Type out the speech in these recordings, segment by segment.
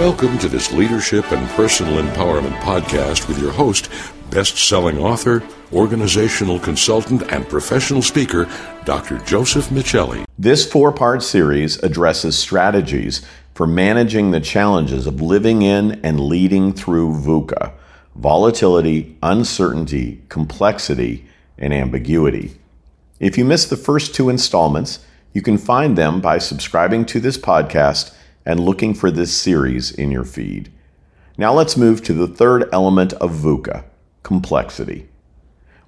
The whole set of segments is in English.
Welcome to this leadership and personal empowerment podcast with your host, best selling author, organizational consultant, and professional speaker, Dr. Joseph Michelli. This four part series addresses strategies for managing the challenges of living in and leading through VUCA volatility, uncertainty, complexity, and ambiguity. If you missed the first two installments, you can find them by subscribing to this podcast and looking for this series in your feed. Now let's move to the third element of VUCA complexity.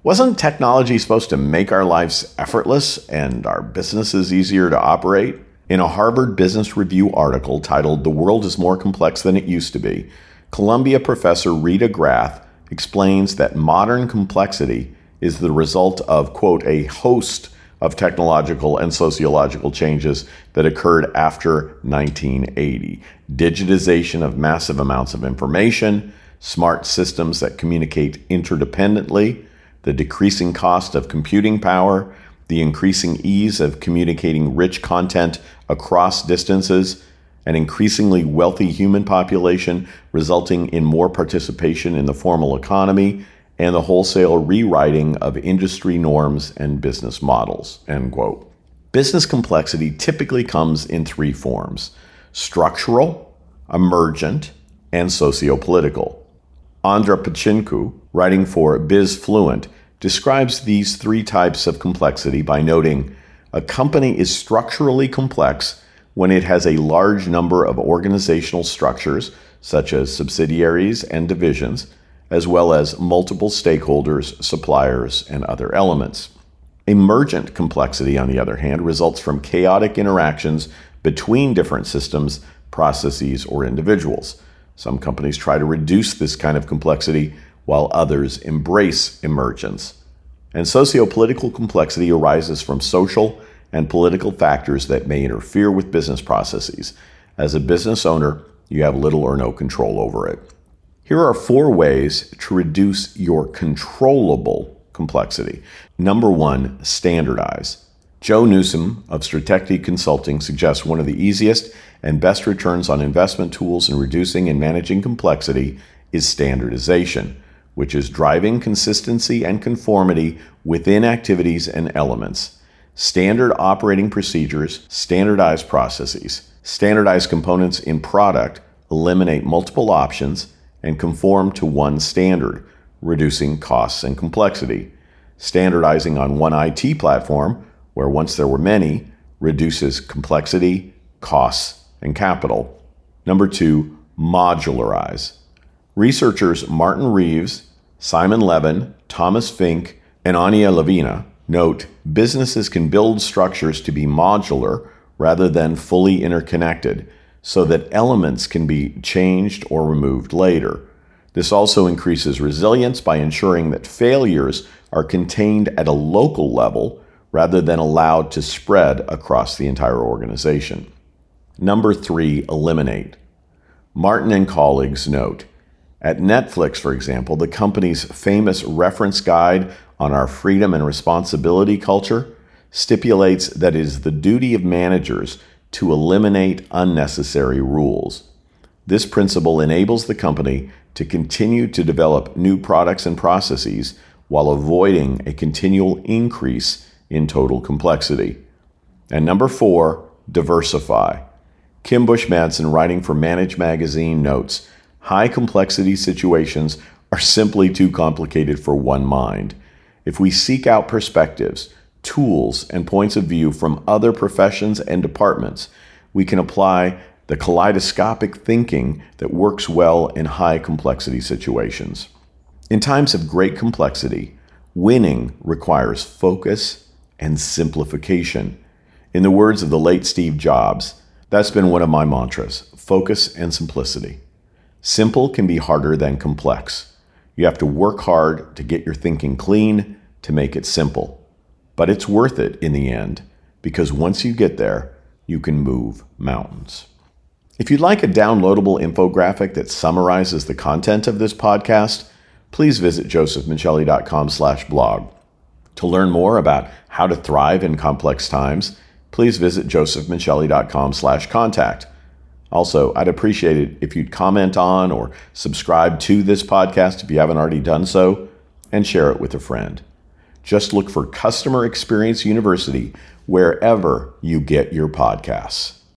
Wasn't technology supposed to make our lives effortless and our businesses easier to operate? In a Harvard Business Review article titled The World is More Complex Than It Used to Be, Columbia professor Rita McGrath explains that modern complexity is the result of, quote, a host of technological and sociological changes that occurred after 1980. Digitization of massive amounts of information, smart systems that communicate interdependently, the decreasing cost of computing power, the increasing ease of communicating rich content across distances, an increasingly wealthy human population resulting in more participation in the formal economy, and the wholesale rewriting of industry norms and business models. End quote. Business complexity typically comes in three forms structural, emergent, and sociopolitical. Andra Picincu, writing for BizFluent, describes these three types of complexity by noting a company is structurally complex when it has a large number of organizational structures, such as subsidiaries and divisions, as well as multiple stakeholders, suppliers, and other elements. Emergent complexity, on the other hand, results from chaotic interactions between different systems, processes, or individuals. Some companies try to reduce this kind of complexity while others embrace emergence. And sociopolitical complexity arises from social and political factors that may interfere with business processes. As a business owner, you have little or no control over it. Here are four ways to reduce your controllable complexity. Number one, standardize. Joe Newsom of Stratechery Consulting suggests one of the easiest and best returns on investment tools in reducing and managing complexity is standardization which is driving consistency and conformity within activities and elements, standard operating procedures, standardized processes, standardized components in product, eliminate multiple options, and conform to one standard, reducing costs and complexity. Standardizing on one IT platform, where once there were many, reduces complexity, costs, and capital. Number two, modularize. Researchers Martin Reeves, Simon Levin, Thomas Fink, and Ania Levina note businesses can build structures to be modular rather than fully interconnected so that elements can be changed or removed later. This also increases resilience by ensuring that failures are contained at a local level rather than allowed to spread across the entire organization. Number three, eliminate. Martin and colleagues note at Netflix, for example, the company's famous reference guide on our freedom and responsibility culture stipulates that it is the duty of managers to eliminate unnecessary rules. This principle enables the company to continue to develop new products and processes while avoiding a continual increase in total complexity. And number four, diversify. Kim Bush Madsen, writing for Manage Magazine, notes high complexity situations are simply too complicated for one mind. If we seek out perspectives, tools, and points of view from other professions and departments, we can apply the kaleidoscopic thinking that works well in high complexity situations. In times of great complexity, winning requires focus and simplification. In the words of the late Steve Jobs, that's been one of my mantras focus and simplicity. Simple can be harder than complex. You have to work hard to get your thinking clean to make it simple. But it's worth it in the end because once you get there, you can move mountains. If you'd like a downloadable infographic that summarizes the content of this podcast, please visit josephmichelli.com/blog. To learn more about how to thrive in complex times, please visit josephmichelli.com/contact. Also, I'd appreciate it if you'd comment on or subscribe to this podcast if you haven't already done so and share it with a friend. Just look for Customer Experience University wherever you get your podcasts.